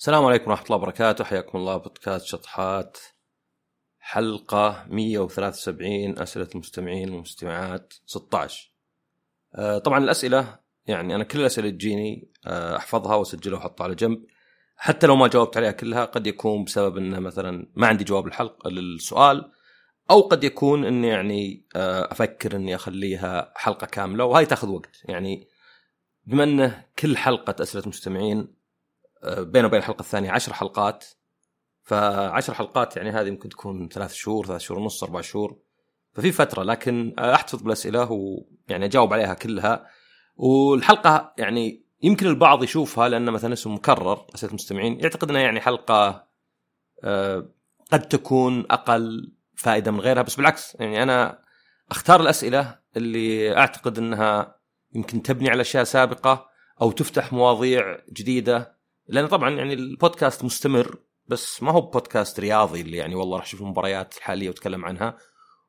السلام عليكم ورحمة الله وبركاته. حياكم الله بودكاست شطحات. حلقة 173 أسئلة المستمعين والمستمعات 16 آه، طبعا الأسئلة يعني أنا كل الأسئلة تجيني آه، أحفظها وأسجلها وأحطها على جنب. حتى لو ما جاوبت عليها كلها قد يكون بسبب أن مثلا ما عندي جواب الحلقة للسؤال أو قد يكون أني يعني آه، أفكر أني أخليها حلقة كاملة وهاي تاخذ وقت. يعني بما أنه كل حلقة أسئلة مستمعين بينه وبين الحلقة الثانية عشر حلقات. فعشر حلقات يعني هذه ممكن تكون ثلاث شهور ثلاث شهور ونص أربع شهور. ففي فترة لكن أحتفظ بالأسئلة ويعني أجاوب عليها كلها. والحلقة يعني يمكن البعض يشوفها لأن مثلا اسم مكرر أسئلة المستمعين. يعتقد إنها يعني حلقة آه، قد تكون أقل فائدة من غيرها بس بالعكس يعني أنا أختار الأسئلة اللي أعتقد إنها يمكن تبني على أشياء سابقة أو تفتح مواضيع جديدة. لأن طبعا يعني البودكاست مستمر بس ما هو بودكاست رياضي اللي يعني والله راح أشوف المباريات الحاليه وأتكلم عنها.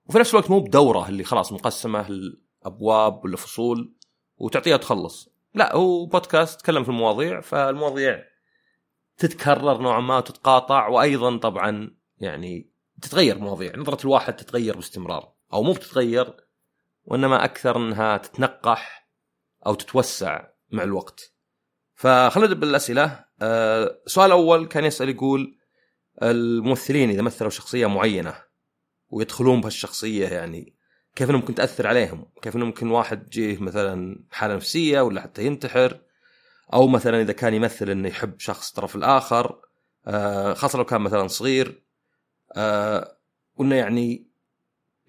وفي نفس الوقت مو بدورة اللي خلاص مقسمة الأبواب ولا فصول وتعطيها تخلص. لا هو بودكاست تكلم في المواضيع فالمواضيع تتكرر نوعا ما وتتقاطع وأيضا طبعا يعني تتغير مواضيع نظرة الواحد تتغير باستمرار أو مو بتتغير وإنما أكثر إنها تتنقح أو تتوسع مع الوقت. فخلنا نبدأ بالأسئلة. السؤال آه، الأول كان يسأل يقول الممثلين إذا مثلوا شخصية معينة ويدخلون بهالشخصية يعني كيف انه ممكن تأثر عليهم؟ كيف انه ممكن واحد تجيه مثلا حالة نفسية ولا حتى ينتحر أو مثلا إذا كان يمثل إنه يحب شخص الطرف الآخر آه، خاصة لو كان مثلا صغير آه، وإنه يعني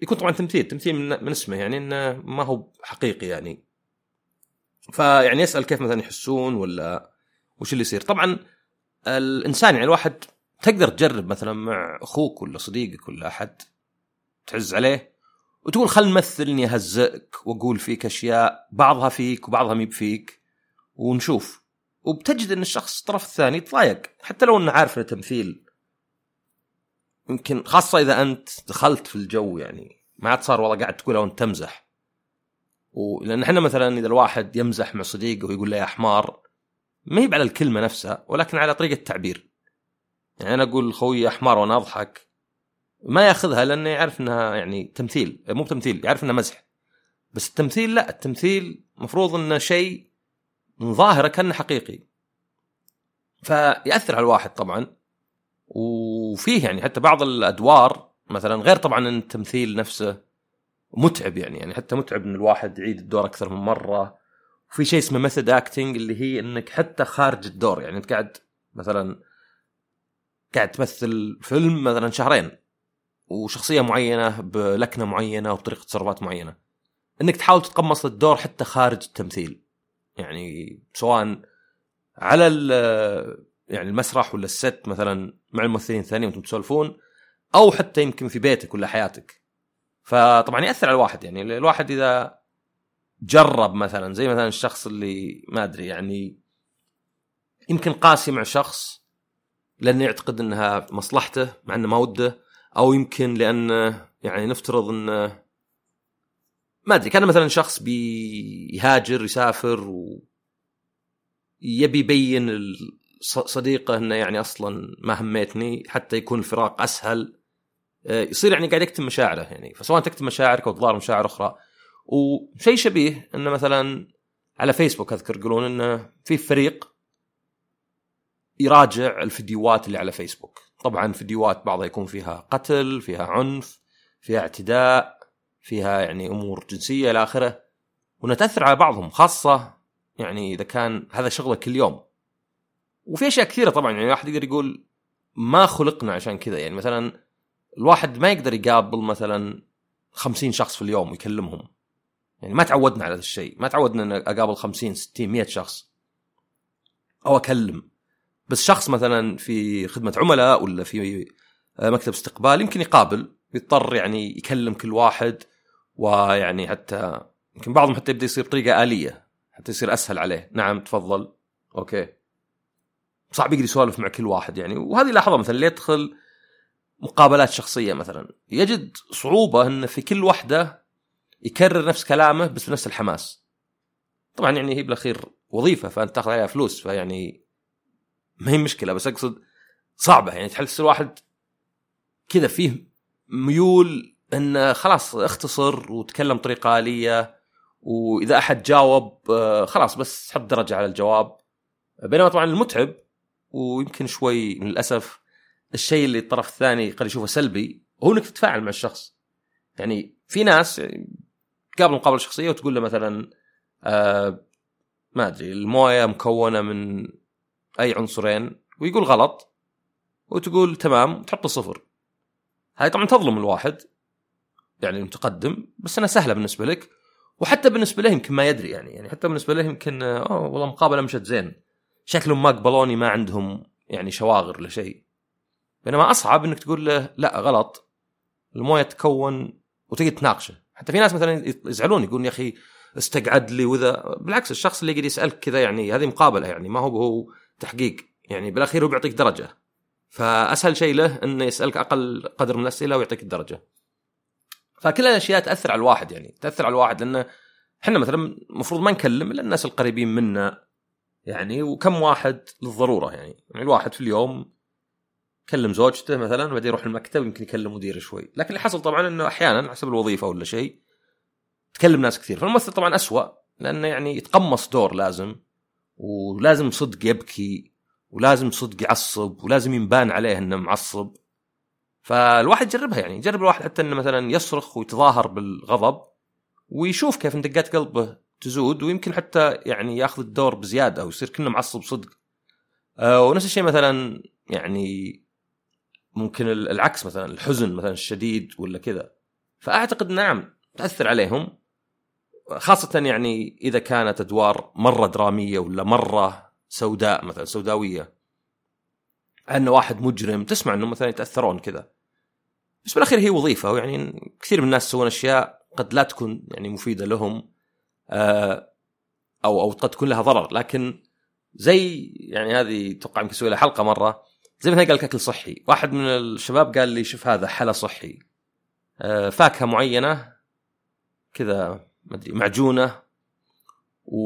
يكون طبعا تمثيل تمثيل من, من اسمه يعني إنه ما هو حقيقي يعني فيعني يسأل كيف مثلا يحسون ولا وش اللي يصير؟ طبعا الإنسان يعني الواحد تقدر تجرب مثلا مع أخوك ولا صديقك ولا أحد تعز عليه وتقول خل نمثل إني أهزئك وأقول فيك أشياء بعضها فيك وبعضها مي بفيك ونشوف. وبتجد إن الشخص الطرف الثاني يتضايق. حتى لو إنه عارف إنه تمثيل. يمكن خاصة إذا أنت دخلت في الجو يعني ما عاد صار والله قاعد تقولها وانت تمزح. ولان إحنا مثلا إذا الواحد يمزح مع صديقه ويقول له يا حمار ما هي على الكلمة نفسها ولكن على طريقة التعبير. يعني أنا أقول خوي حمار وأنا أضحك. ما يأخذها لأنه يعرف إنها يعني تمثيل مو تمثيل يعرف إنها مزح. بس التمثيل لا التمثيل مفروض إنه شيء من ظاهره كأنه حقيقي. فيأثر على الواحد طبعا. وفيه يعني حتى بعض الأدوار مثلا غير طبعا التمثيل نفسه متعب يعني يعني حتى متعب إن الواحد يعيد الدور أكثر من مرة. وفي شيء اسمه method acting اللي هي إنك حتى خارج الدور يعني أنت قاعد مثلا قاعد تمثل فيلم مثلا شهرين وشخصية معينة بلكنة معينة وبطريقة تصرفات معينة. إنك تحاول تتقمص الدور حتى خارج التمثيل يعني سواء على يعني المسرح ولا الست مثلا مع الممثلين الثانيين وأنتم تسولفون أو حتى يمكن في بيتك ولا حياتك. فطبعا يأثر على الواحد يعني الواحد إذا جرب مثلا زي مثلا الشخص اللي ما أدري يعني يمكن قاسي مع شخص لأنه يعتقد إنها مصلحته مع إنه ما وده أو يمكن لأنه يعني نفترض انه ما أدري كان مثلا شخص بيهاجر يسافر و يبي يبين صديقه إنه يعني أصلا ما هميتني حتى يكون الفراق أسهل. آه، يصير يعني قاعد يكتم مشاعره يعني فسواء تكتم مشاعرك أو تظهر مشاعر أخرى وشيء شبيه إنه مثلا على فيسبوك أذكر يقولون إنه في فريق يراجع الفيديوهات اللي على فيسبوك. طبعا فيديوهات بعضها يكون فيها قتل فيها عنف فيها اعتداء فيها يعني أمور جنسية إلى آخره. ونتأثر على بعضهم خاصة يعني إذا كان هذا شغله كل يوم. وفي أشياء كثيرة طبعا يعني واحد يقدر يقول ما خلقنا عشان كذا. يعني مثلا الواحد ما يقدر يقابل مثلا خمسين شخص في اليوم ويكلمهم. يعني ما تعودنا على هذا الشيء ما تعودنا ان أقابل 50 60 100 شخص. أو أكلم. بس شخص مثلا في خدمة عملاء ولا في مكتب استقبال يمكن يقابل يضطر يعني يكلم كل واحد ويعني حتى يمكن بعضهم حتى يبدأ يصير بطريقه آلية حتى يصير أسهل عليه. نعم تفضل. أوكي. صعب يقدر يسولف مع كل واحد يعني. وهذه لاحظها مثلا اللي يدخل مقابلات شخصية مثلا يجد صعوبة ان في كل واحدة يكرر نفس كلامه بس بنفس الحماس. طبعا يعني هي بالأخير وظيفة فأنت تاخذ عليها فلوس فيعني ما هي مشكلة بس أقصد صعبة يعني تحس الواحد كذا فيه ميول إنه خلاص اختصر وتكلم بطريقة آلية وإذا أحد جاوب آه، خلاص بس حط درجة على الجواب. بينما طبعا المتعب ويمكن شوي للأسف الشيء اللي الطرف الثاني قد يشوفه سلبي هو إنك تتفاعل مع الشخص. يعني في ناس قابل مقابلة شخصية وتقول له مثلا آه ما أدري الموية مكونة من أي عنصرين ويقول غلط وتقول تمام تحط صفر. هاي طبعا تظلم الواحد يعني المتقدم بس إنها سهلة بالنسبة لك وحتى بالنسبة له يمكن ما يدري يعني يعني حتى بالنسبة له يمكن أوه والله مقابلة مشت زين. شكلهم ما قبلوني ما عندهم يعني شواغر لشيء بينما أصعب إنك تقول له لا غلط. الموية تكون وتجي تناقشه. حتى في ناس مثلا يزعلون يقولون يا أخي استقعد لي واذا بالعكس الشخص اللي يقدر يسألك كذا يعني هذه مقابلة يعني ما هو هو تحقيق. يعني بالأخير هو بيعطيك درجة. فأسهل شيء له إنه يسألك أقل قدر من الأسئلة ويعطيك الدرجة. فكل الأشياء تأثر على الواحد يعني تأثر على الواحد لأنه إحنا مثلا المفروض ما نكلم إلا الناس القريبين منا يعني وكم واحد للضرورة يعني. يعني الواحد في اليوم يكلم زوجته مثلا وبعدين يروح المكتب يمكن يكلم مديره شوي. لكن اللي حصل طبعا إنه أحيانا حسب الوظيفة ولا شيء تكلم ناس كثير. فالممثل طبعا أسوأ لأنه يعني يتقمص دور لازم ولازم صدق يبكي ولازم صدق يعصب ولازم ينبان عليه إنه معصب. فالواحد يجربها يعني يجرب الواحد حتى إنه مثلا يصرخ ويتظاهر بالغضب ويشوف كيف دقات قلبه تزود ويمكن حتى يعني يأخذ الدور بزيادة ويصير كله معصب صدق. آه ونفس الشيء مثلا يعني ممكن العكس مثلا الحزن مثلا الشديد ولا كذا. فأعتقد نعم تأثر عليهم. خاصة يعني إذا كانت أدوار مرة درامية ولا مرة سوداء مثلا سوداوية. أن واحد مجرم تسمع أنه مثلا يتأثرون كذا. بس بالأخير هي وظيفة ويعني كثير من الناس يسوون أشياء قد لا تكون يعني مفيدة لهم آه، أو أو قد تكون لها ضرر. لكن زي يعني هذه أتوقع يمكن لها حلقة مرة. زي مثلا قال اكل صحي. واحد من الشباب قال لي شوف هذا حلا صحي. آه، فاكهة معينة كذا ما أدري معجونة و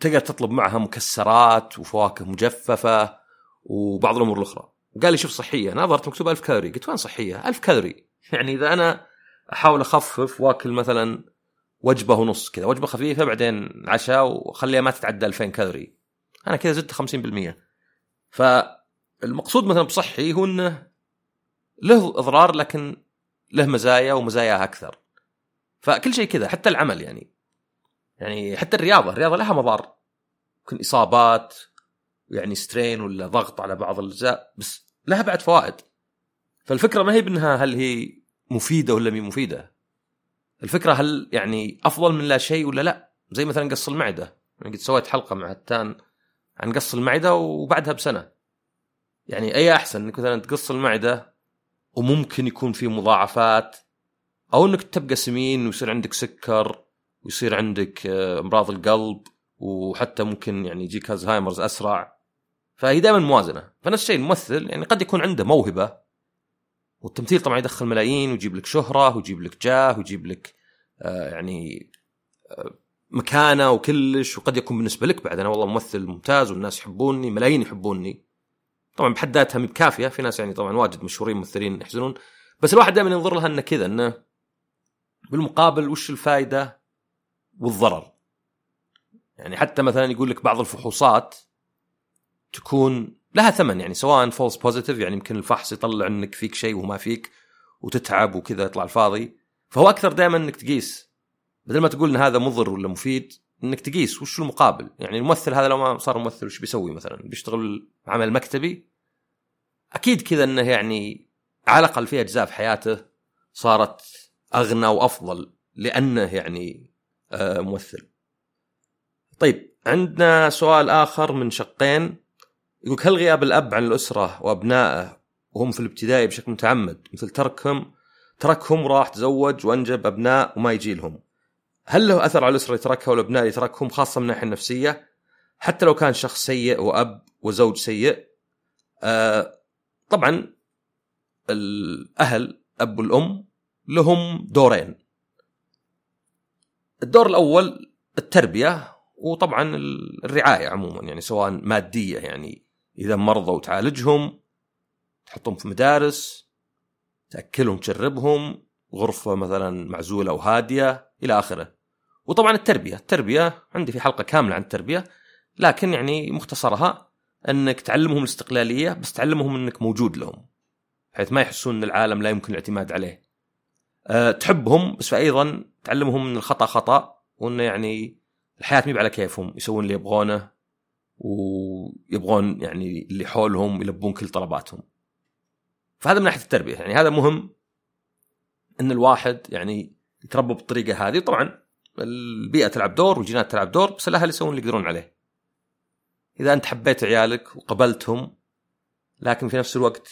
تقدر تطلب معها مكسرات وفواكه مجففة وبعض الأمور الأخرى. قال لي شوف صحية. نظرت مكتوب 1000 كالوري. قلت وين صحية؟ 1000 كالوري. يعني إذا أنا أحاول أخفف وأكل مثلا وجبة ونص كذا وجبة خفيفة بعدين عشاء وخليها ما تتعدى 2000 كالوري. أنا كذا زدت 50% فالمقصود مثلا بصحي هو إنه له إضرار لكن له مزايا ومزاياها أكثر. فكل شيء كذا حتى العمل يعني. يعني حتى الرياضة الرياضة لها مضار. ممكن إصابات يعني strain ولا ضغط على بعض الأجزاء بس لها بعد فوائد. فالفكرة ما هي بأنها هل هي مفيدة ولا مي مفيدة. الفكرة هل يعني أفضل من لا شيء ولا لا. زي مثلا قص المعدة. يعني قد سويت حلقة مع التان. عن قص المعدة وبعدها بسنة. يعني أي أحسن إنك مثلا تقص المعدة وممكن يكون في مضاعفات أو إنك تبقى سمين ويصير عندك سكر ويصير عندك آه، أمراض القلب وحتى ممكن يعني يجيك الزهايمرز أسرع. فهي دائما موازنة. فنفس الشيء الممثل يعني قد يكون عنده موهبة والتمثيل طبعا يدخل ملايين ويجيب لك شهرة ويجيب لك جاه ويجيب لك آه يعني آه مكانه وكلش وقد يكون بالنسبة لك بعد. أنا والله ممثل ممتاز والناس يحبوني ملايين يحبوني. طبعا بحد ذاتها بكافية. في ناس يعني طبعا واجد مشهورين ممثلين يحزنون. بس الواحد دائما ينظر لها إنه كذا إنه بالمقابل وش الفائده والضرر؟ يعني حتى مثلا يقول لك بعض الفحوصات تكون لها ثمن يعني سواء false positive يعني يمكن الفحص يطلع إنك فيك شيء وما فيك وتتعب وكذا يطلع الفاضي. فهو أكثر دائما إنك تقيس بدل ما تقول إن هذا مضر ولا مفيد إنك تقيس وش المقابل. يعني الممثل هذا لو ما صار ممثل وش بيسوي مثلا؟ بيشتغل عمل مكتبي؟ أكيد كذا إنه يعني على الأقل في أجزاء في حياته صارت أغنى وأفضل لأنه يعني آه، ممثل. طيب عندنا سؤال آخر من شقين. يقول هل غياب الأب عن الأسرة وأبنائه وهم في الابتدائي بشكل متعمد مثل تركهم؟ تركهم راح تزوج وأنجب أبناء وما يجي لهم هل له أثر على الأسرة اللي تركها والابناء اللي تركهم خاصة من الناحية النفسية؟ حتى لو كان شخص سيء وأب وزوج سيء آه طبعا الأهل أب والأم لهم دورين. الدور الأول التربية وطبعا الرعاية عموما يعني سواء مادية يعني إذا مرضوا تعالجهم تحطهم في مدارس تأكلهم تشربهم غرفة مثلا معزولة وهاديه إلى آخره. وطبعا التربية التربية عندي في حلقة كاملة عن التربية لكن يعني مختصرها إنك تعلمهم الاستقلالية بس تعلمهم إنك موجود لهم بحيث ما يحسون إن العالم لا يمكن الاعتماد عليه. أه تحبهم بس أيضا تعلمهم إن الخطأ خطأ وانه يعني الحياة مي على كيفهم يسوون اللي يبغونه ويبغون يعني اللي حولهم يلبون كل طلباتهم. فهذا من ناحية التربية يعني هذا مهم إن الواحد يعني يتربى بالطريقة هذه. طبعا البيئة تلعب دور والجينات تلعب دور بس الأهل يسوون اللي يقدرون عليه. إذا أنت حبيت عيالك وقبلتهم لكن في نفس الوقت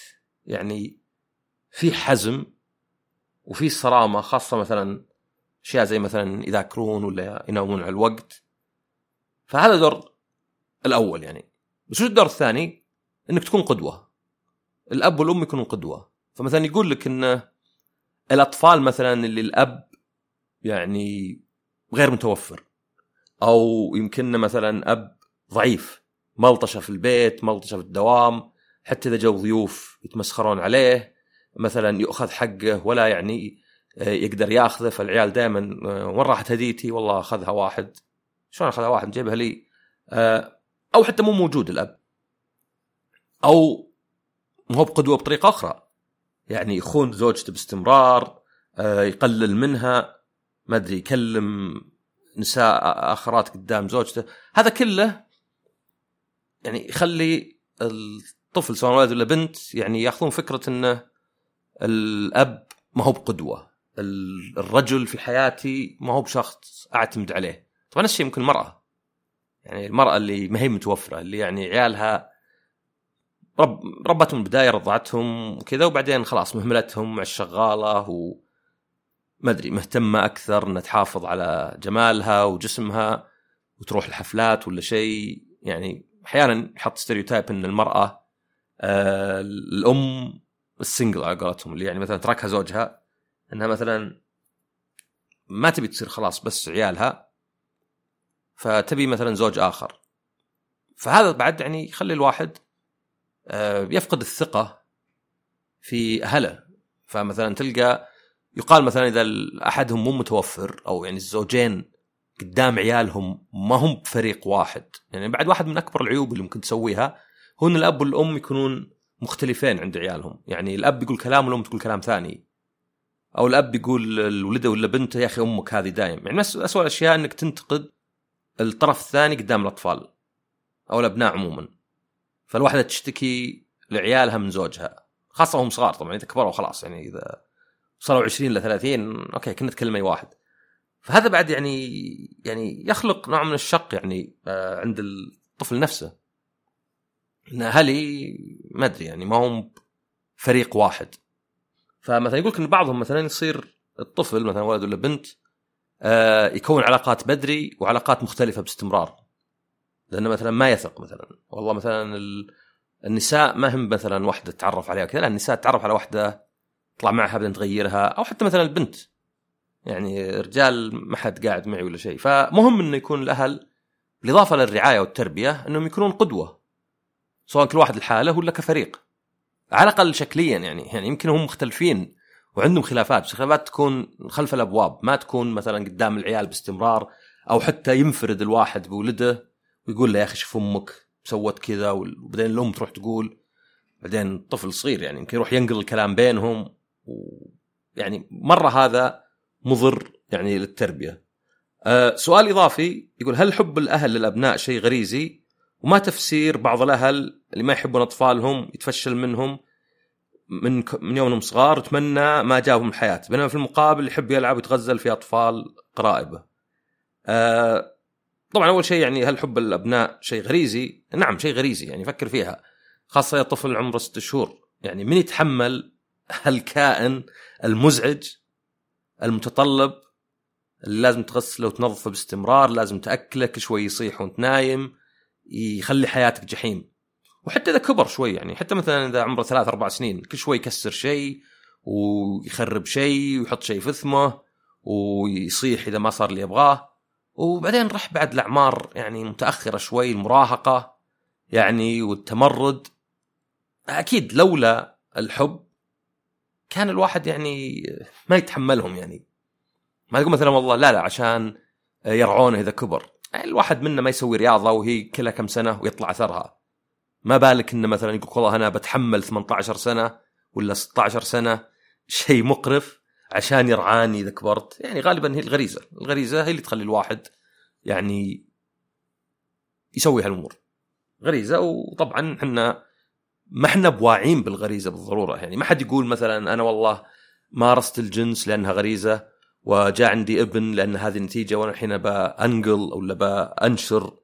يعني في حزم وفي صرامة خاصة مثلا أشياء زي مثلا يذاكرون ولا ينامون على الوقت. فهذا دور الأول يعني. بس الدور الثاني؟ إنك تكون قدوة. الأب والأم يكونون قدوة. فمثلا يقول لك إن الأطفال مثلا اللي الأب يعني غير متوفر. أو يمكن مثلا أب ضعيف ملطشة في البيت ملطشة في الدوام حتى إذا جو ضيوف يتمسخرون عليه مثلا يؤخذ حقه ولا يعني آه، يقدر يأخذه. فالعيال دائما آه، وين راحت هديتي؟ والله أخذها واحد. شلون أخذها واحد؟ جيبها لي. آه، أو حتى مو موجود الأب. أو مو بقدوة بطريقة أخرى. يعني يخون زوجته باستمرار يقلل منها. ما أدري يكلم نساء آخرات قدام زوجته. هذا كله يعني يخلي الطفل سواء ولد ولا بنت يعني يأخذون فكرة انه الأب ما هو بقدوة. الرجل في حياتي ما هو بشخص أعتمد عليه. طبعا نفس الشيء ممكن المرأة. يعني المرأة اللي ما هي متوفرة اللي يعني عيالها رب ربتهم البداية رضعتهم وكذا وبعدين خلاص مهملتهم مع الشغالة و ما أدري مهتمة أكثر إنها تحافظ على جمالها وجسمها وتروح الحفلات ولا شيء. يعني أحيانا يحط stereotype إن المرأة آه الأم ال single على قولتهم. اللي يعني مثلا تركها زوجها إنها مثلا ما تبي تصير خلاص بس عيالها فتبي مثلا زوج آخر. فهذا بعد يعني يخلي الواحد آه يفقد الثقة في أهله. فمثلا تلقى يقال مثلا إذا أحدهم مو متوفر أو يعني الزوجين قدام عيالهم ما هم بفريق واحد. يعني بعد واحد من أكبر العيوب اللي ممكن تسويها هو ان الأب والأم يكونون مختلفين عند عيالهم. يعني الأب يقول كلام والأم تقول كلام ثاني. أو الأب يقول لولده ولا بنته يا أخي أمك هذه دايم. يعني اسوء الاشياء إنك تنتقد الطرف الثاني قدام الأطفال أو الأبناء عموما. فالواحدة تشتكي لعيالها من زوجها خاصة وهم صغار طبعا اذا كبروا خلاص يعني إذا صاروا 20 ل 30 أوكي كنا نتكلم أي واحد. فهذا بعد يعني يعني يخلق نوع من الشق يعني آه، عند الطفل نفسه. إن أهلي ما أدري يعني ما هم فريق واحد. فمثلا يقول لك إن بعضهم مثلا يصير الطفل مثلا ولد ولا بنت آه، يكون علاقات بدري وعلاقات مختلفة باستمرار. لأنه مثلا ما يثق مثلا. والله مثلا النساء ما هم مثلا واحدة تتعرف عليها كذا النساء تتعرف على واحدة تطلع معها بعدين تغيرها أو حتى مثلا البنت. يعني رجال ما حد قاعد معي ولا شيء. فمهم إنه يكون الأهل بالإضافة للرعاية والتربية إنهم يكونون قدوة. سواء كل واحد لحاله ولا كفريق. على الأقل شكليا يعني. يعني يمكن هم مختلفين وعندهم خلافات بس خلافات تكون خلف الأبواب. ما تكون مثلا قدام العيال باستمرار أو حتى ينفرد الواحد بولده ويقول له يا أخي شوف أمك سوت كذا وبعدين الأم تروح تقول بعدين طفل صغير يعني يمكن يروح ينقل الكلام بينهم. ويعني مرة هذا مضر يعني للتربية. أه سؤال إضافي يقول هل حب الأهل للأبناء شيء غريزي؟ وما تفسير بعض الأهل اللي ما يحبون أطفالهم يتفشل منهم من من يومهم صغار وتمنى ما جابهم الحياة بينما في المقابل يحب يلعب ويتغزل في أطفال قرائبة. أه طبعا أول شيء يعني هل حب الأبناء شيء غريزي؟ نعم شيء غريزي يعني فكر فيها خاصة طفل عمره ست شهور يعني من يتحمل الكائن المزعج المتطلب اللي لازم تغسله وتنظفه باستمرار لازم تأكله كل شوي يصيح وانت نايم يخلي حياتك جحيم. وحتى إذا كبر شوي يعني حتى مثلا إذا عمره ثلاث أربع سنين كل شوي يكسر شيء ويخرب شيء ويحط شيء في ثمه ويصيح إذا ما صار اللي يبغاه. وبعدين راح بعد الأعمار يعني متأخرة شوي المراهقة يعني والتمرد. أكيد لولا الحب كان الواحد يعني ما يتحملهم يعني. ما تقول مثلا والله لا لا عشان يرعونه إذا كبر. الواحد منا ما يسوي رياضة وهي كلها كم سنة ويطلع أثرها. ما بالك إنه مثلا يقول والله أنا بتحمل 18 سنة ولا 16 سنة شيء مقرف عشان يرعاني إذا كبرت. يعني غالبا هي الغريزة. الغريزة هي اللي تخلي الواحد يعني يسوي هالأمور. غريزة وطبعا إحنا ما إحنا بواعين بالغريزة بالضرورة. يعني ما حد يقول مثلا أنا والله مارست الجنس لأنها غريزة وجاء عندي ابن لأن هذه النتيجه وأنا الحين بانقل ولا بانشر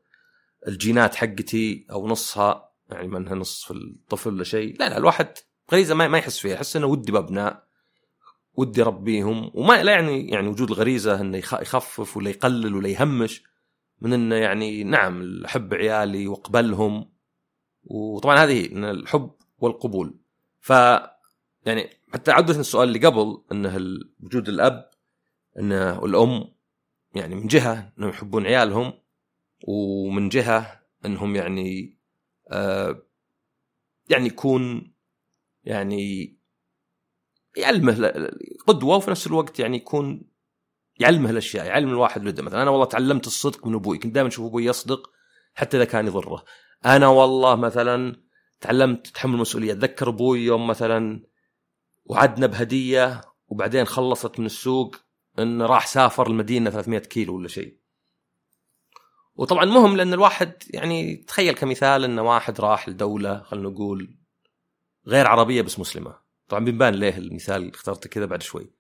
الجينات حقتي أو نصها. يعني منها نص في الطفل ولا شيء. لا لا الواحد غريزة ما يحس فيها. يحس إنه ودي بأبناء ودي ربيهم. وما لا يعني يعني وجود الغريزة إنه يخفف ولا يقلل ولا يهمش من إنه يعني نعم احب عيالي وأقبلهم. وطبعا هذه ان الحب والقبول. ف يعني حتى عودة السؤال اللي قبل إنه وجود الأب إنه الأم يعني من جهة إنهم يحبون عيالهم ومن جهة إنهم يعني آه يعني يكون يعني يعلمه قدوة وفي نفس الوقت يعني يكون يعلمه الأشياء يعلم الواحد ولده. مثلا أنا والله تعلمت الصدق من أبوي كنت دائما أشوف أبوي يصدق حتى إذا كان يضره. أنا والله مثلا تعلمت تحمل المسؤولية. أتذكر أبوي يوم مثلا وعدنا بهدية وبعدين خلصت من السوق انه راح سافر المدينة 300 كيلو ولا شيء. وطبعا مهم لأن الواحد يعني تخيل كمثال انه واحد راح لدولة خلينا نقول غير عربية بس مسلمة. طبعا بيبان ليه المثال اللي اخترته كذا بعد شوي.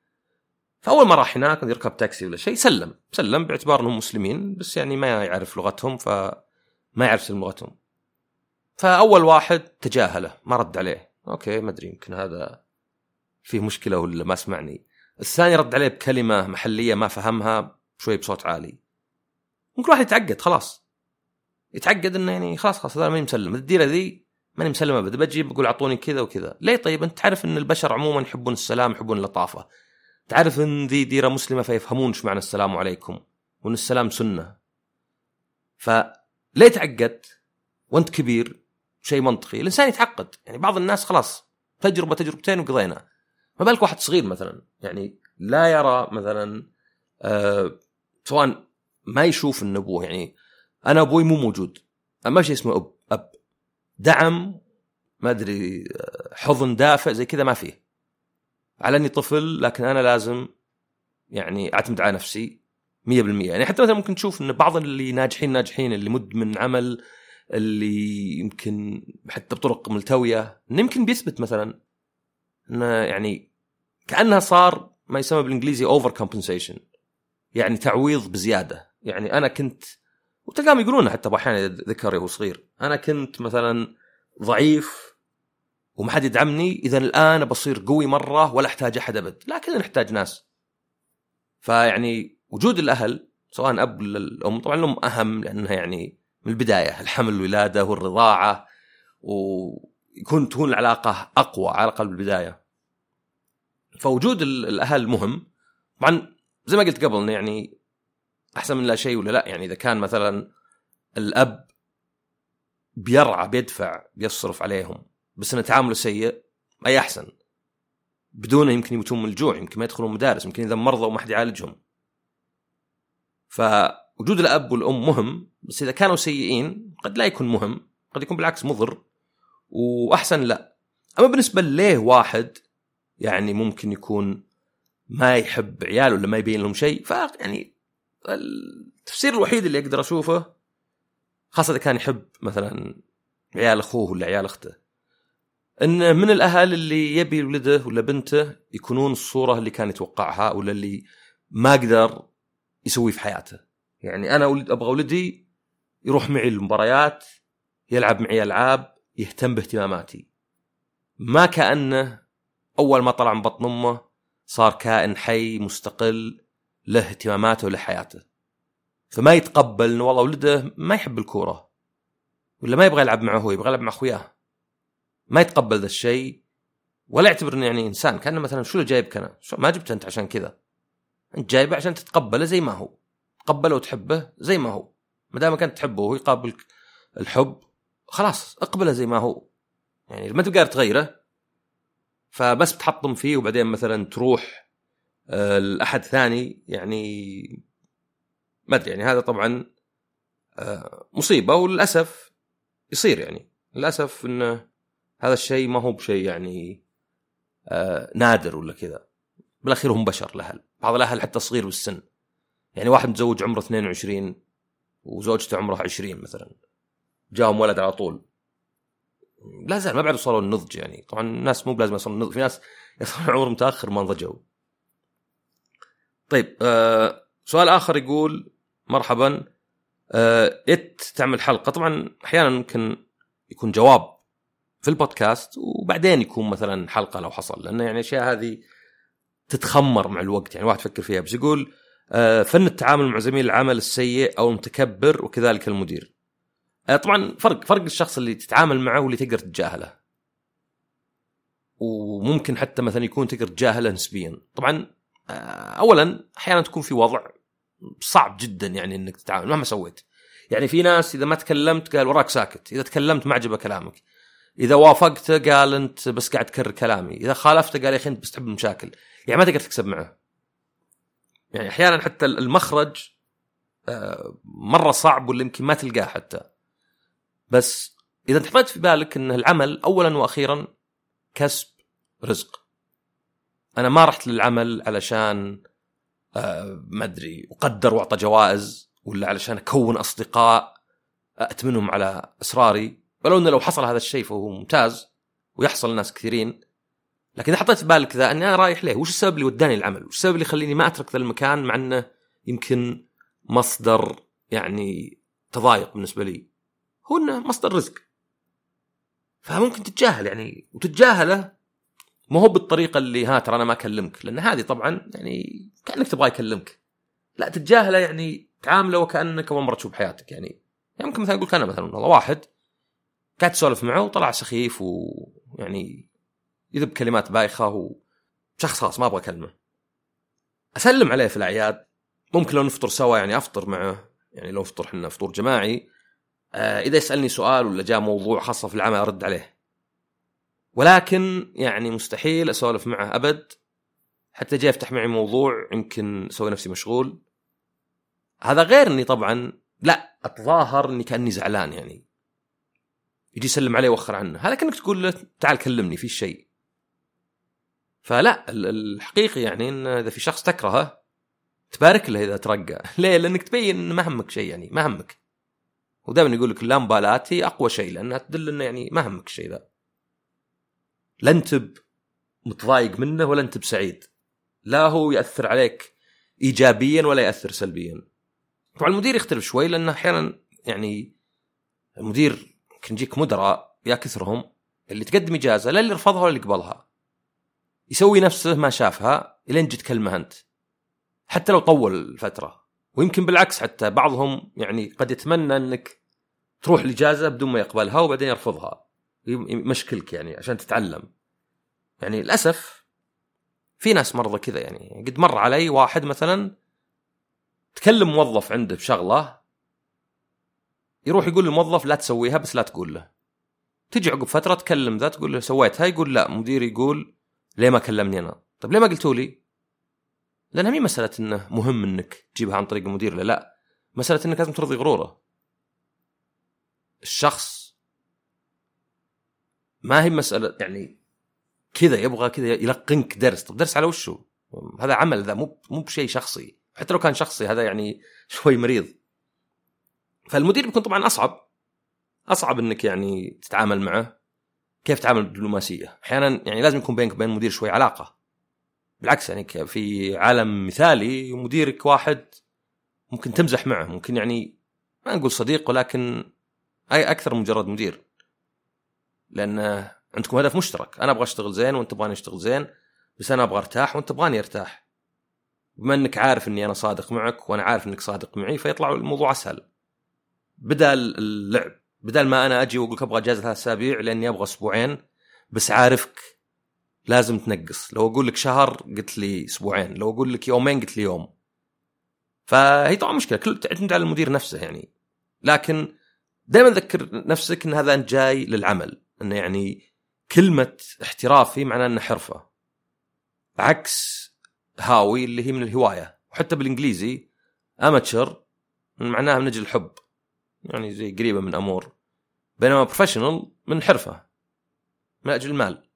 فأول ما راح هناك يركب تاكسي ولا شيء سلم. سلم باعتبار إنهم مسلمين بس يعني ما يعرف لغتهم فما يعرف لغتهم. فأول واحد تجاهله ما رد عليه. أوكي ما أدري يمكن هذا فيه مشكلة ولا ما سمعني. الثاني رد عليه بكلمة محلية ما فهمها شوي بصوت عالي. ممكن واحد يتعقد خلاص. يتعقد إنه يعني خلاص خلاص هذا ماني مسلم. الديره ذي ماني مسلم ابدا بجي بقول أعطوني كذا وكذا. ليه طيب؟ أنت تعرف إن البشر عموما يحبون السلام يحبون اللطافة. تعرف إن ذي ديرة مسلمة فيفهمون إيش معنى السلام عليكم وإن السلام سنة. فليه تعقدت وأنت كبير شيء منطقي. الإنسان يتعقد. يعني بعض الناس خلاص تجربة تجربتين وقضينا. ما بالك واحد صغير مثلا يعني لا يرى مثلا آه سواء ما يشوف ان ابوه يعني أنا أبوي مو موجود. ما شيء اسمه أب أب. دعم ما أدري آه، حضن دافع زي كذا ما فيه. على إني طفل لكن أنا لازم يعني أعتمد على نفسي 100% يعني حتى مثلا ممكن تشوف إن بعض اللي ناجحين ناجحين اللي مدمن عمل اللي يمكن حتى بطرق ملتوية إنه يمكن بيثبت مثلا إنه يعني كأنها صار ما يسمى بالإنجليزي overcompensation يعني تعويض بزيادة. يعني أنا كنت وتلقاهم يقولون حتى أحيانا ذكر وهو صغير أنا كنت مثلا ضعيف وما حد يدعمني إذا الآن بصير قوي مرة ولا أحتاج أحد أبد لكن نحتاج ناس. فيعني وجود الأهل سواء أب ولا الام طبعا الأم أهم لأنها يعني من البداية الحمل الولادة والرضاعة ويكون تكون العلاقة أقوى على الأقل بالبداية. فوجود الأهل مهم. طبعا زي ما قلت قبل يعني أحسن من لا شيء ولا لا. يعني إذا كان مثلا الأب بيرعى بيدفع بيصرف عليهم بس انه تعامله سيء اي احسن بدونه يمكن يموتون من الجوع يمكن ما يدخلون مدارس يمكن إذا مرضوا ما حد يعالجهم. فوجود الأب والأم مهم بس إذا كانوا سيئين قد لا يكون مهم قد يكون بالعكس مضر وأحسن لا. أما بالنسبة ليه واحد يعني ممكن يكون ما يحب عياله ولا ما يبين لهم شيء فيعني التفسير الوحيد اللي أقدر أشوفه خاصة إذا كان يحب مثلا عيال أخوه ولا عيال أخته إن من الأهل اللي يبي ولده ولا بنته يكونون الصورة اللي كان يتوقعها ولا اللي ما قدر يسويه في حياته. يعني أنا ولد أبغى ولدي يروح معي المباريات يلعب معي ألعاب يهتم باهتماماتي. ما كأنه أول ما طلع من بطن أمه صار كائن حي مستقل له اهتماماته وله حياته. فما يتقبل إنه والله ولده ما يحب الكورة ولا ما يبغى يلعب معه هو يبغى يلعب مع أخوياه. ما يتقبل ذا الشيء ولا يعتبر إنه يعني إنسان. كأنه مثلا شو اللي جايبك أنا؟ ما جبته أنت عشان كذا. أنت جايبه عشان تتقبله زي ما هو. تقبله وتحبه زي ما هو. ما دام انت تحبه وهو يقابلك الحب خلاص اقبله زي ما هو. يعني ما تقدر تغيره فبس بتحطم فيه وبعدين مثلا تروح آه، لأحد ثاني يعني ما أدري يعني هذا طبعا آه، مصيبة وللأسف يصير يعني. للأسف انه هذا الشيء ما هو بشيء يعني آه، نادر ولا كذا. بالأخير هم بشر الأهل. بعض الأهل حتى صغير بالسن. يعني واحد متزوج عمره 22 وزوجته عمرها 20 مثلا. جاهم ولد على طول. لا زال ما بعد وصلوا النضج يعني. طبعا الناس مو بلازم يوصلوا النضج في ناس يصلون عمر متأخر ما نضجوا طيب آه سؤال آخر يقول مرحبا آه إت تعمل حلقة؟ طبعا أحيانا ممكن يكون جواب في البودكاست وبعدين يكون مثلا حلقة لو حصل لأن يعني الاشياء هذه تتخمر مع الوقت. يعني واحد يفكر فيها بس يقول فن التعامل مع زميل العمل السيء أو المتكبر وكذلك المدير. آه طبعا فرق فرق الشخص اللي تتعامل معه واللي تقدر تتجاهله وممكن حتى مثلا يكون تقدر تتجاهله نسبيا. طبعا آه اولا أحيانا تكون في وضع صعب جدا يعني إنك تتعامل مهما سويت. يعني في ناس إذا ما تكلمت قال وراك ساكت إذا تكلمت ما عجبه كلامك. إذا وافقته قال أنت بس قاعد تكرر كلامي. إذا خالفته قال يا أخي أنت بس تحب المشاكل. يعني ما تقدر تكسب معه. يعني أحيانا حتى المخرج آه، مرة صعب ولا يمكن ما تلقاه حتى. بس إذا أنت في بالك إن العمل اولا وأخيرا كسب رزق. أنا ما رحت للعمل علشان آه، ما أدري أقدر وأعطى جوائز ولا علشان أكون أصدقاء أتمنهم على اسراري ولو إنه لو حصل هذا الشيء فهو ممتاز ويحصل لناس كثيرين. لكن إذا حطيت في بالك ذا أني أنا رايح ليه؟ وش السبب اللي وداني العمل؟ وش السبب اللي يخليني ما أترك ذا المكان مع أنه يمكن مصدر يعني تضايق بالنسبة لي؟ هو أنه مصدر رزق. فممكن تتجاهل يعني وتتجاهله ما هو بالطريقة اللي ها ترى أنا ما أكلمك لأن هذه طبعا يعني كأنك تبغى يكلمك. لا تتجاهله يعني تعامله وكأنك أول مرة تشوف حياتك يعني يعني ممكن مثلا أقول أنا مثلا والله واحد قاعد تسولف معه وطلع سخيف ويعني يذب كلمات بايخة وشخص خلاص ما أبغى أكلمه. أسلم عليه في الأعياد. ممكن لو نفطر سوا يعني أفطر معه. يعني لو نفطر إحنا فطور جماعي. آه إذا يسألني سؤال ولا جاء موضوع خاصه في العمل أرد عليه. ولكن يعني مستحيل أسولف معه أبد. حتى جاي يفتح معي موضوع يمكن أسوي نفسي مشغول. هذا غير إني طبعا لا أتظاهر إني كأني زعلان يعني. يجي يسلم عليه وخر عنه. هذا كأنك تقول له تعال كلمني في شيء. فلا الحقيقي يعني إن إذا في شخص تكرهه تبارك له إذا ترقى. ليه؟ لأنك تبين ما همك شيء يعني ما همك. ودائما يقول لك اللامبالات هي أقوى شيء لأنها تدل إنه يعني ما همك الشيء ذا. لا انت متضايق منه ولا انت بسعيد لا هو يأثر عليك ايجابيا ولا يأثر سلبيا. طبعا المدير يختلف شوي لأنه أحيانا يعني المدير يمكن يجيك مدراء يا كثرهم اللي تقدم إجازة لا اللي يرفضها ولا اللي يقبلها يسوي نفسه ما شافها إلين جت كلمة أنت. حتى لو طول الفترة. ويمكن بالعكس حتى بعضهم يعني قد يتمنى إنك تروح الإجازة بدون ما يقبلها وبعدين يرفضها. يمشكلك يعني عشان تتعلم. يعني للأسف في ناس مرضى كذا يعني. قد مر علي واحد مثلا تكلم موظف عنده بشغلة يروح يقول للموظف لا تسويها بس لا تقول له. تجي عقب فترة تكلم ذا تقول له سويتها؟ يقول لا. مديري يقول ليه ما كلمني أنا؟ طيب ليه ما قلتوا لي؟ لأنها مي مسألة إنه مهم إنك تجيبها عن طريق المدير لا لا. مسألة إنك لازم ترضي غرورة. الشخص ما هي مسألة يعني كذا يبغى كذا يلقنك درس. طب درس على وشه هذا عمل ذا مو مو بشيء شخصي. حتى لو كان شخصي هذا يعني شوي مريض. فالمدير بيكون طبعا أصعب. أصعب إنك يعني تتعامل معه. كيف تعامل بالدبلوماسيه أحيانا يعني لازم يكون بينك وبين المدير شوي علاقة. بالعكس يعني في عالم مثالي مديرك واحد ممكن تمزح معه ممكن يعني ما نقول صديق ولكن أي أكثر مجرد مدير. لأن عندكم هدف مشترك. أنا أبغى أشتغل زين وأنت تبغاني اشتغل زين بس أنا أبغى أرتاح وأنت تبغاني ارتاح بما أنك عارف إني أنا صادق معك وأنا عارف إنك صادق معي فيطلع الموضوع أسهل. بدل اللعب. بدل ما أنا أجي واقول لك أبغى اجازه ثلاث أسابيع لأني أبغى أسبوعين بس عارفك لازم تنقص. لو أقول لك شهر قلت لي أسبوعين لو أقول لك يومين قلت لي يوم. فهي طبعا مشكلة كل تعتمد على المدير نفسه يعني. لكن دائما ذكر نفسك إن هذا أنت جاي للعمل انه يعني كلمة احترافي معناه إنه حرفة. عكس هاوي اللي هي من الهواية وحتى بالإنجليزي amateur معناها من أجل الحب. يعني زي قريبة من أمور. بينما professional من حرفة من أجل المال.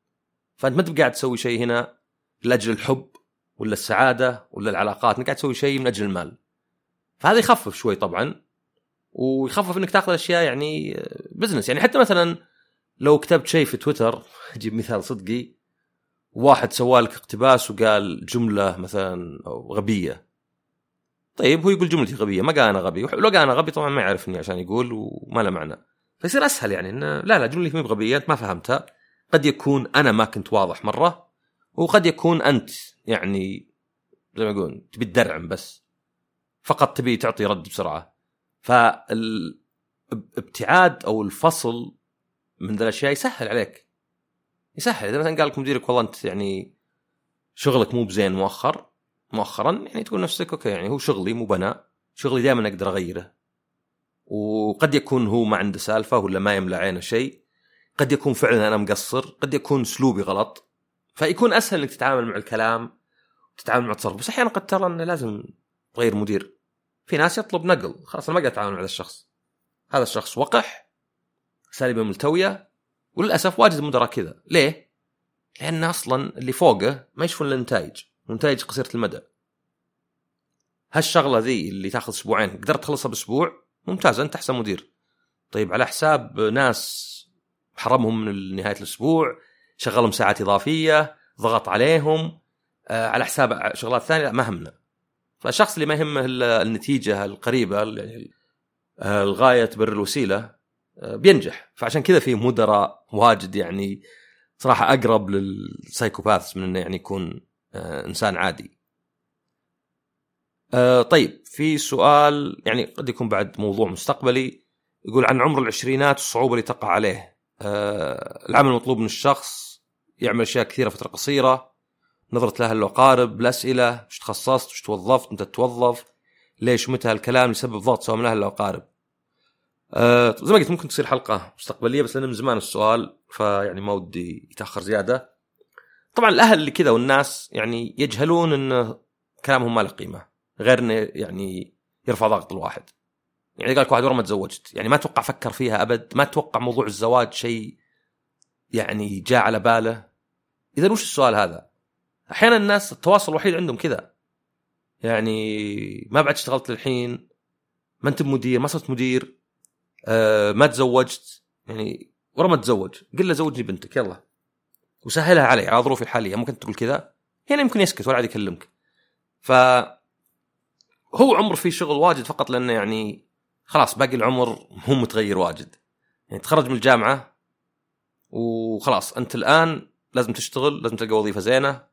فأنت ما انت قاعد تسوي شيء هنا لأجل الحب ولا السعادة ولا العلاقات إنك قاعد تسوي شيء من أجل المال. فهذا يخفف شوي طبعا ويخفف إنك تاخذ أشياء يعني business يعني حتى مثلا لو كتبت شيء في تويتر أجيب مثال صدقي. واحد سوى لك اقتباس وقال جملة مثلا غبية. طيب هو يقول جملتي غبية ما قال أنا غبي لو قال أنا غبي طبعا ما يعرفني عشان يقول وما له معنى. فيصير أسهل يعني إنه لا لا جملتي مو بغبية انت ما فهمتها. قد يكون أنا ما كنت واضح مرة وقد يكون أنت يعني زي ما يقولون تبي تدرعم بس. فقط تبي تعطي رد بسرعة. فالابتعاد أو الفصل من ذا الأشياء يسهل عليك. يسهل. إذا مثلا قال لك مديرك والله أنت يعني شغلك مو بزين مؤخر مؤخرا يعني تقول نفسك أوكي يعني هو شغلي مو بناء شغلي دائما أقدر أغيره. وقد يكون هو ما عنده سالفة ولا ما يملى عينه شيء. قد يكون فعلا أنا مقصر. قد يكون أسلوبي غلط. فيكون أسهل إنك تتعامل مع الكلام وتتعامل مع التصرف. بس أحيانا قد ترى إنه لازم تغير مدير. في ناس يطلب نقل. خلاص أنا ما أقدر اتعامل مع هذا الشخص. هذا الشخص وقح سالبه ملتوية وللأسف واجد مدراء كذا. ليه؟ لأن أصلا اللي فوقه ما يشوفون النتائج. ونتائج قصيرة المدى. هالشغلة ذي اللي تاخذ أسبوعين قدرت تخلصها بأسبوع؟ ممتاز أنت أحسن مدير. طيب على حساب ناس حرمهم من نهاية الأسبوع شغلهم ساعات إضافية ضغط عليهم آه على حساب شغلات ثانية لا ما همنا. فالشخص اللي ما يهمه النتيجة القريبة يعني آه الغاية تبرر الوسيلة آه بينجح. فعشان كذا في مدراء واجد يعني صراحة أقرب للسايكوباثs من إنه يعني يكون إنسان عادي. آه طيب في سؤال يعني قد يكون بعد موضوع مستقبلي يقول عن عمر العشرينات والصعوبة اللي تقع عليه. آه العمل المطلوب من الشخص يعمل أشياء كثيرة فترة قصيرة نظرة لأهل الأقارب الأسئلة وش تخصصت وش توظفت متى تتوظف ليش متى هالكلام يسبب ضغط سواء من أهل الأقارب. آه زي ما قلت ممكن تصير حلقة مستقبلية بس لأنه من زمان السؤال فيعني ما ودي يتأخر زيادة. طبعا الأهل اللي كذا والناس يعني يجهلون إن كلامهم ما له قيمة غير إنه يعني يرفع ضغط الواحد. يعني قال لك واحد والله ما تزوجت. يعني ما أتوقع فكر فيها أبد ما أتوقع موضوع الزواج شيء يعني جاء على باله. اذا وش السؤال هذا؟ أحيانا الناس التواصل الوحيد عندهم كذا. يعني ما بعد اشتغلت للحين ما أنت مدير ما صرت مدير آه ما تزوجت. يعني ورا ما تزوج قل له زوجني بنتك يلا. وسهلها علي على ظروفي الحالية ممكن تقول كذا هنا يمكن يسكت ولا عاد يكلمك. ف هو عمر فيه شغل واجد فقط لأنه يعني خلاص باقي العمر مو متغير واجد. يعني تخرج من الجامعة وخلاص أنت الآن لازم تشتغل لازم تلقى وظيفة زينة.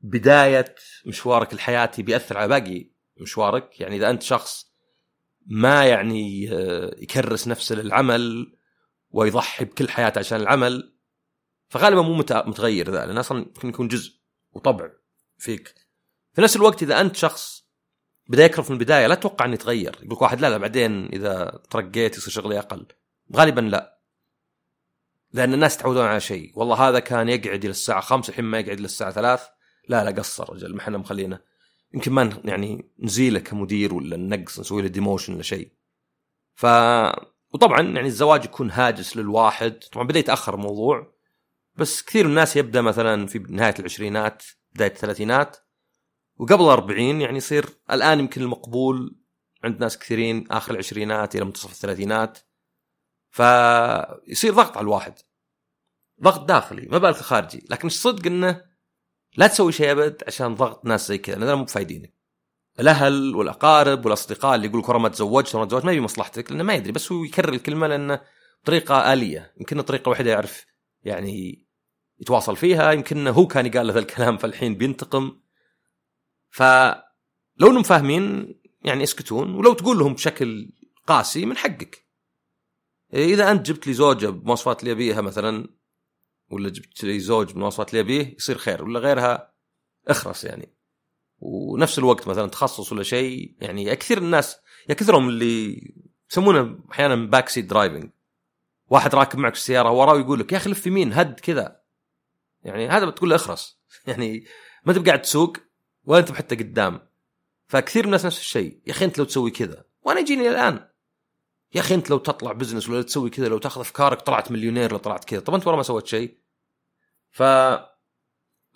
بداية مشوارك الحياتي بيأثر على باقي مشوارك. يعني إذا أنت شخص ما يعني آه، يكرس نفسه للعمل ويضحي بكل حياته عشان العمل فغالبا مو متغير ذا لأنه أصلا يمكن يكون جزء وطبع فيك. في نفس الوقت إذا أنت شخص بدا يكرف من البداية لا تتوقع انه يتغير يقول واحد لا لا بعدين إذا ترقيت يصير شغلي أقل. غالبا لا. لأن الناس يتعودون على شيء. والله هذا كان يقعد إلى الساعة 5 الحين ما يقعد إلى الساعة 3 لا لا قصر رجل ما إحنا مخلينه. يمكن ما يعني نزيله كمدير ولا نقص نسوي له ديموشن ولا شيء. ف وطبعا يعني الزواج يكون هاجس للواحد. طبعا بدأ يتأخر الموضوع. بس كثير من الناس يبدأ مثلا في نهاية العشرينات بداية الثلاثينات وقبل 40 يعني يصير الآن يمكن المقبول عند ناس كثيرين آخر العشرينات إلى منتصف الثلاثينات. فيصير ضغط على الواحد ضغط داخلي ما بالك خارجي. لكن الصدق إنه لا تسوي شيء أبد عشان ضغط ناس زي كذا لأن مو بفايدينك. الأهل والأقارب والأصدقاء اللي يقول ما تزوجت ما تزوجت ما يبي مصلحتك لأنه ما يدري بس هو يكرر الكلمة لأنه طريقه آلية يمكن الطريقة الوحيده يعرف يعني يتواصل فيها يمكن هو كان يقال له الكلام فالحين بينتقم. فلو إنهم فاهمين يعني يسكتون ولو تقول لهم بشكل قاسي من حقك. إذا أنت جبت لي زوجة بمواصفات اللي أبيها مثلا ولا جبت لي زوج بمواصفات اللي أبيه يصير خير ولا غيرها اخرس يعني. ونفس الوقت مثلا تخصص ولا شيء يعني كثير الناس يا كثرهم اللي يسمونه أحيانا backseat driving واحد راكب معك في السيارة وراه ويقول لك يا أخي لف يمين هد كذا. يعني هذا بتقول له اخرس. يعني ما انت قاعد تسوق ولا انت حتى قدام. فكثير من الناس نفس الشيء. يا أخي أنت لو تسوي كذا وأنا يجيني الآن. يا أخي أنت لو تطلع business ولا تسوي كذا لو تأخذ أفكارك طلعت مليونير لو طلعت كذا. طب أنت ورا ما سويت شيء. ف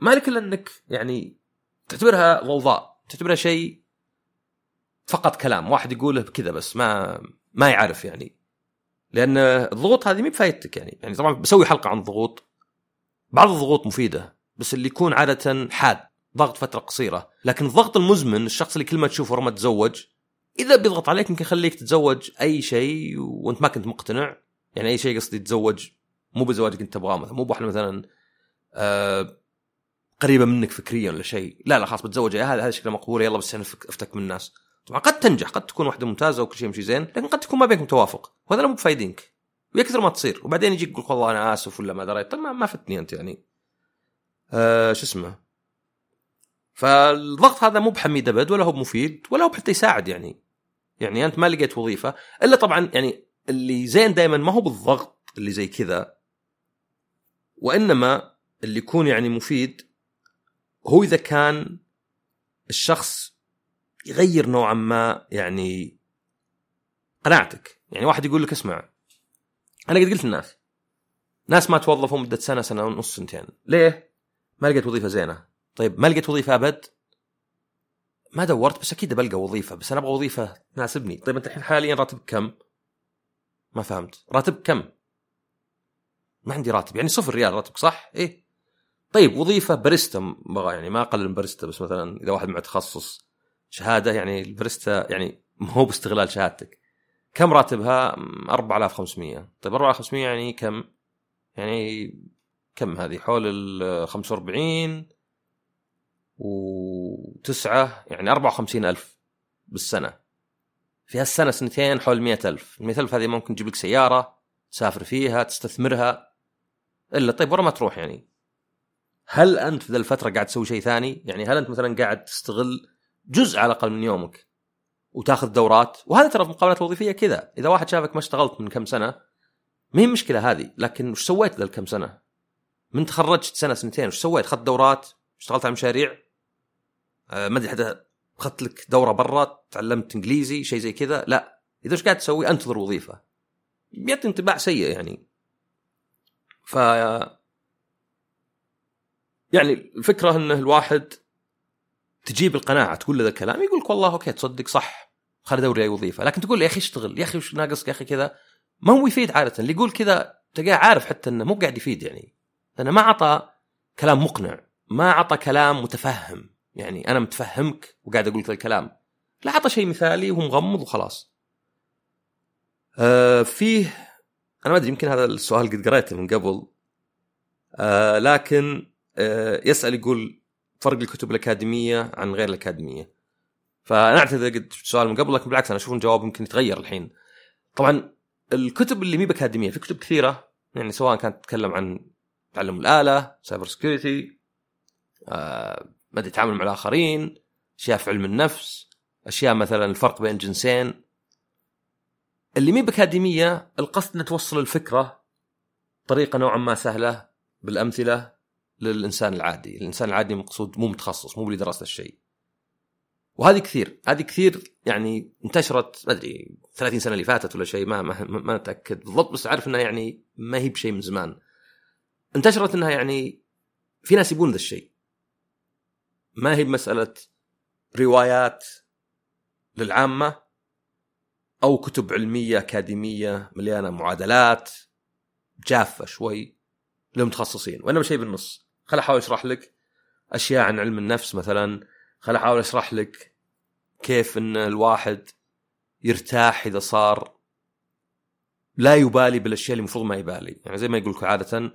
ما لك إلا إنك يعني تعتبرها ضوضاء. تعتبرها شيء فقط كلام. واحد يقوله بكذا بس ما ما يعرف يعني. لأن الضغوط هذه مي بفايدتك يعني. يعني طبعا بسوي حلقة عن الضغوط بعض الضغوط مفيدة بس اللي يكون عادة حاد ضغط فترة قصيرة. لكن الضغط المزمن الشخص اللي كل ما تشوفه رمى تزوج إذا بيضغط عليك يمكن يخليك تتزوج أي شيء وأنت ما كنت مقتنع. يعني أي شيء قصدي تتزوج مو بزواجك أنت تبغاه مثلا مو بواحدة مثلا آه قريبة منك فكريا ولا شيء. لا لا خلاص بتزوج. هذا هذا شكله مقبول يلا بس افتك من الناس. طبعا قد تنجح قد تكون واحدة ممتازة وكل شيء يمشي زين لكن قد تكون ما بينكم توافق. وهذا مو بفايدينك. ويا كثر ما تصير. وبعدين يجيك يقول والله أنا آسف ولا ما دريت. طيب ما فتني أنت يعني. آه شو اسمه؟ فالضغط هذا مو بحميد أبد ولا هو مفيد ولا هو حتى يساعد يعني. يعني أنت ما لقيت وظيفة إلا طبعا يعني اللي زين دائما ما هو بالضغط اللي زي كذا. وإنما اللي يكون يعني مفيد هو إذا كان الشخص يغير نوعا ما يعني قناعتك. يعني واحد يقول لك اسمع أنا قد قلت للناس ناس ما توظفوا مدة سنة سنة ونص سنتين. ليه؟ ما لقيت وظيفة زينة. طيب ما لقيت وظيفة أبد؟ ما دورت بس أكيد بلقى وظيفة بس أنا أبغى وظيفة تناسبني. طيب أنت الحين حاليا راتبك كم؟ ما فهمت. راتبك كم؟ ما عندي راتب. يعني صفر ريال راتبك صح؟ إيه. طيب وظيفة باريستا بغى يعني ما أقل من باريستا بس مثلا إذا واحد مع تخصص شهادة يعني الباريستا يعني مو باستغلال شهادتك. كم راتبها؟ 4500 طيب 4500 يعني كم؟ يعني كم هذه؟ حول ال 45 وتسعة يعني 54 ألف بالسنة. في هالسنة سنتين حول 100 ألف. 100 ألف هذه ممكن تجيب لك سيارة تسافر فيها تستثمرها إلا طيب ورا ما تروح يعني. هل أنت في ذا الفترة قاعد تسوي شيء ثاني؟ يعني هل أنت مثلا قاعد تستغل جزء على الأقل من يومك؟ وتاخذ دورات. وهذا ترى في المقابلات الوظيفيه كذا. إذا واحد شافك ما اشتغلت من كم سنة ما هي مشكلة هذه. لكن وش سويت ذا الكم سنة؟ من تخرجت سنة سنتين وش سويت؟ اخذت دورات اشتغلت على مشاريع. آه ما أدري حتى اخذت لك دورة برا تعلمت إنجليزي شيء زي كذا. لا. إذا إيش قاعد تسوي؟ أنتظر وظيفة. بيعطي انطباع سيء يعني. ف يعني الفكرة إنه الواحد تجيب القناعة تقول له ذا الكلام يقول لك والله okay تصدق صح خليني ادور اي وظيفه لكن تقول يا أخي اشتغل يا أخي وش ناقصك يا أخي كذا ما هو يفيد عادة. اللي يقول كذا تلقاه عارف حتى إنه مو قاعد يفيد يعني. لأنه ما أعطى كلام مقنع ما أعطى كلام متفهم. يعني أنا متفهمك وقاعد أقول لك الكلام. لا أعطى شيء مثالي وهو مغمض وخلاص. آه فيه أنا ما أدري يمكن هذا السؤال قد قريته من قبل. آه لكن آه يسأل يقول فرق الكتب الأكاديمية عن غير الأكاديمية. فأنا أعتذر قد سؤال من قبل لكن بالعكس أنا أشوف الجواب يمكن يتغير الحين. طبعا الكتب اللي مي بأكاديمية في كتب كثيرة يعني سواء كانت تتكلم عن تعلم الآلة cyber security أدري التعامل مع الآخرين أشياء في علم النفس أشياء مثلا الفرق بين جنسين. اللي مي بأكاديمية القصد ان توصل الفكرة طريقه نوعا ما سهلة بالأمثلة للإنسان العادي، الإنسان العادي مقصود مو متخصص مو اللي درس الشيء. وهذه كثير، هذه كثير يعني انتشرت ما أدري 30 سنة اللي فاتت ولا شيء ما ما, ما أتأكد بالضبط بس أعرف إنها يعني ما هي بشيء من زمان. انتشرت إنها يعني في ناس يبون ذا الشيء. ما هي بمسألة روايات للعامة أو كتب علمية أكاديمية مليانة معادلات جافة شوي للمتخصصين وإنما شيء بالنص خل أحاول أشرح لك أشياء عن علم النفس مثلا خل أحاول أشرح لك كيف إن الواحد يرتاح إذا صار لا يبالي بالأشياء اللي المفروض ما يبالي يعني زي ما يقول لك عادة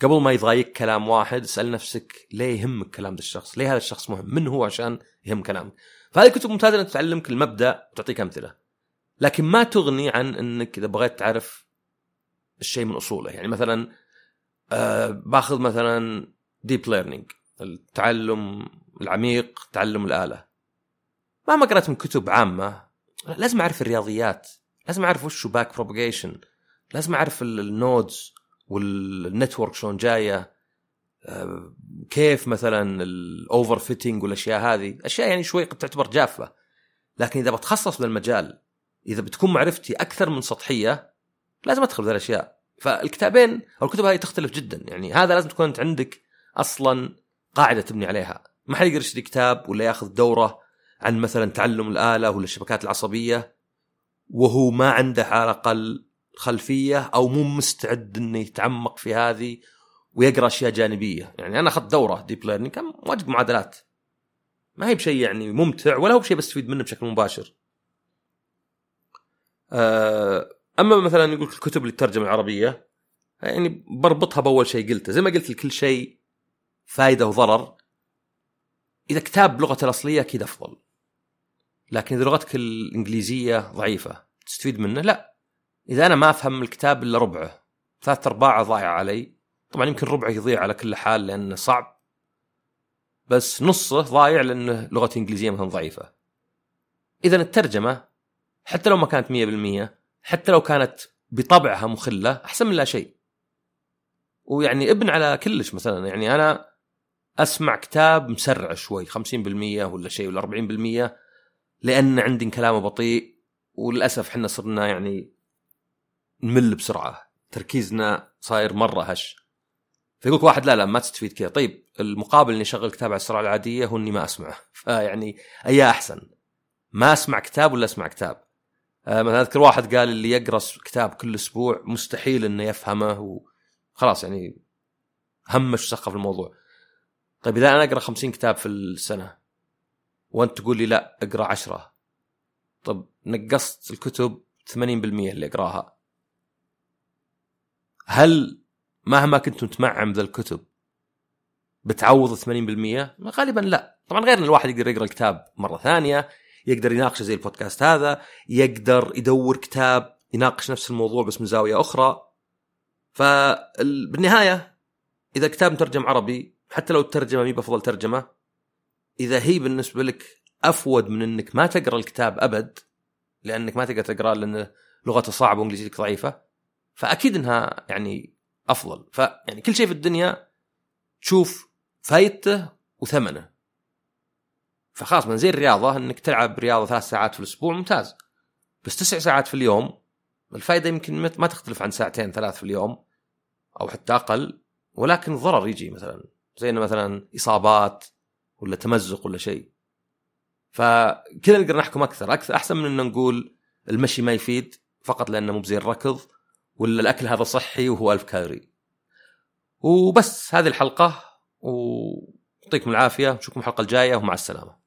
قبل ما يضايق كلام واحد اسأل نفسك ليه يهمك كلام ذا الشخص؟ ليه هذا الشخص مهم؟ من هو عشان يهم كلامك؟ فهذه الكتب ممتازة إنك تعلمك المبدأ وتعطيك أمثلة. لكن ما تغني عن إنك إذا بغيت تعرف الشيء من أصوله، يعني مثلا آه باخذ مثلا deep learning التعلم العميق تعلم الآلة. مهما قرأت من كتب عامة. لازم أعرف الرياضيات. لازم أعرف وش back propagation لازم أعرف ال nodes وال network شلون جاية. آه، كيف مثلا ال overfitting والأشياء هذه. أشياء يعني شوي قد تعتبر جافة. لكن إذا بتخصص بالمجال إذا بتكون معرفتي أكثر من سطحية لازم أدخل في الأشياء. فالكتابين أو الكتب هذه تختلف جدا. يعني هذا لازم تكون انت عندك أصلا قاعدة تبني عليها. ما حد يقدر يشتري كتاب ولا يأخذ دورة عن مثلا تعلم الآلة ولا الشبكات العصبية وهو ما عنده على الأقل خلفية أو مو مستعد إنه يتعمق في هذه ويقرأ أشياء جانبية. يعني أنا أخذت دورة deep learning كان واجد معادلات. ما هي بشيء يعني ممتع ولا هو بشيء بستفيد منه بشكل مباشر. آه، أما مثلا يقول الكتب اللي الترجمه العربية يعني بربطها بأول شيء قلته. زي ما قلت لكل شيء فائده وضرر. إذا كتاب بلغته الأصلية أكيد أفضل. لكن إذا لغتك الإنجليزية ضعيفة تستفيد منه؟ لا. إذا أنا ما أفهم الكتاب إلا ربعه ثلاث أرباعه ضايع علي. طبعا يمكن ربعه يضيع على كل حال لأنه صعب. بس نصه ضايع لأنه لغتي الإنجليزية مثلا ضعيفة. إذا الترجمة حتى لو ما كانت 100% حتى لو كانت بطبعها مخلة أحسن من لا شيء. ويعني ابن على كلش مثلا. يعني أنا أسمع كتاب مسرع شوي 50% ولا شيء ولا 40% لأن عندي كلامه بطيء وللأسف إحنا صرنا يعني نمل بسرعة تركيزنا صاير مرة هش. فيقول واحد لا لا ما تستفيد كذا. طيب المقابل إني اشغل كتاب على السرعة العادية هو اني ما أسمعه. فيعني اي أحسن. ما أسمع كتاب ولا أسمع كتاب. آه، مثلا أذكر واحد قال اللي يقرأ كتاب كل أسبوع مستحيل إنه يفهمه وخلاص يعني همش وسخف الموضوع. طيب إذا أنا أقرأ 50 كتاب في السنة وأنت تقول لي لا أقرأ 10 طب نقصت الكتب 80% اللي أقرأها. هل مهما كنت متمعم ذا الكتب بتعوض 80% غالبا لا. طبعا غير إن الواحد يقدر يقرأ الكتاب مرة ثانية يقدر يناقشه زي البودكاست هذا يقدر يدور كتاب يناقش نفس الموضوع بس من زاوية أخرى. فبالنهاية إذا كتاب مترجم عربي حتى لو الترجمة مي بأفضل ترجمة إذا هي بالنسبة لك أفود من إنك ما تقرأ الكتاب أبد لأنك ما تقدر تقرأه لأن لغته صعبة وإنجليزيتك ضعيفة فأكيد إنها يعني أفضل. فيعني كل شيء في الدنيا تشوف فايدته وثمنه. فخلاص من زي الرياضه إنك تلعب رياضة ثلاث ساعات في الأسبوع ممتاز. بس تسع ساعات في اليوم الفائده يمكن ما تختلف عن ساعتين ثلاث في اليوم أو حتى أقل ولكن الضرر يجي مثلا. زي إنه مثلا إصابات ولا تمزق ولا شيء. فكذا نقدر نحكم أكثر. أكثر أحسن من ان نقول المشي ما يفيد فقط لأنه مو زي الركض ولا الأكل هذا صحي وهو ألف كالوري. وبس هذه الحلقة ويعطيكم العافية. نشوفكم الحلقة الجاية ومع السلامة.